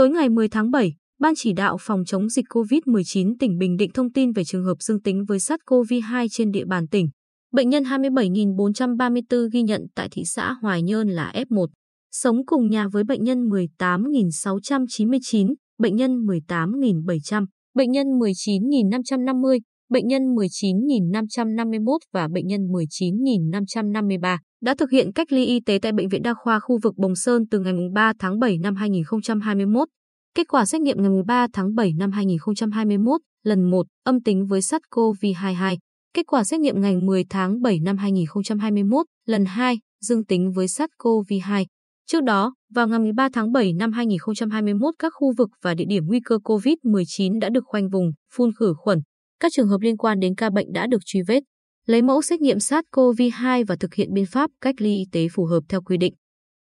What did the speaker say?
Tối ngày 10 tháng 7, Ban chỉ đạo phòng chống dịch COVID-19 tỉnh Bình Định thông tin về trường hợp dương tính với SARS-CoV-2 trên địa bàn tỉnh. Bệnh nhân 27.434 ghi nhận tại thị xã Hoài Nhơn là F1, sống cùng nhà với bệnh nhân 18.699, bệnh nhân 18.700, bệnh nhân 19.550, bệnh nhân 19.551 và bệnh nhân 19.553 đã thực hiện cách ly y tế tại Bệnh viện Đa khoa khu vực Bồng Sơn từ ngày 3 tháng 7 năm 2021. Kết quả xét nghiệm ngày 3 tháng 7 năm 2021, lần 1, âm tính với SARS-CoV-22. Kết quả xét nghiệm ngày 10 tháng 7 năm 2021, lần 2, dương tính với SARS-CoV-2. Trước đó, vào ngày 13 tháng 7 năm 2021, các khu vực và địa điểm nguy cơ COVID-19 đã được khoanh vùng, phun khử khuẩn. Các trường hợp liên quan đến ca bệnh đã được truy vết, lấy mẫu xét nghiệm SARS-CoV-2 và thực hiện biện pháp cách ly y tế phù hợp theo quy định.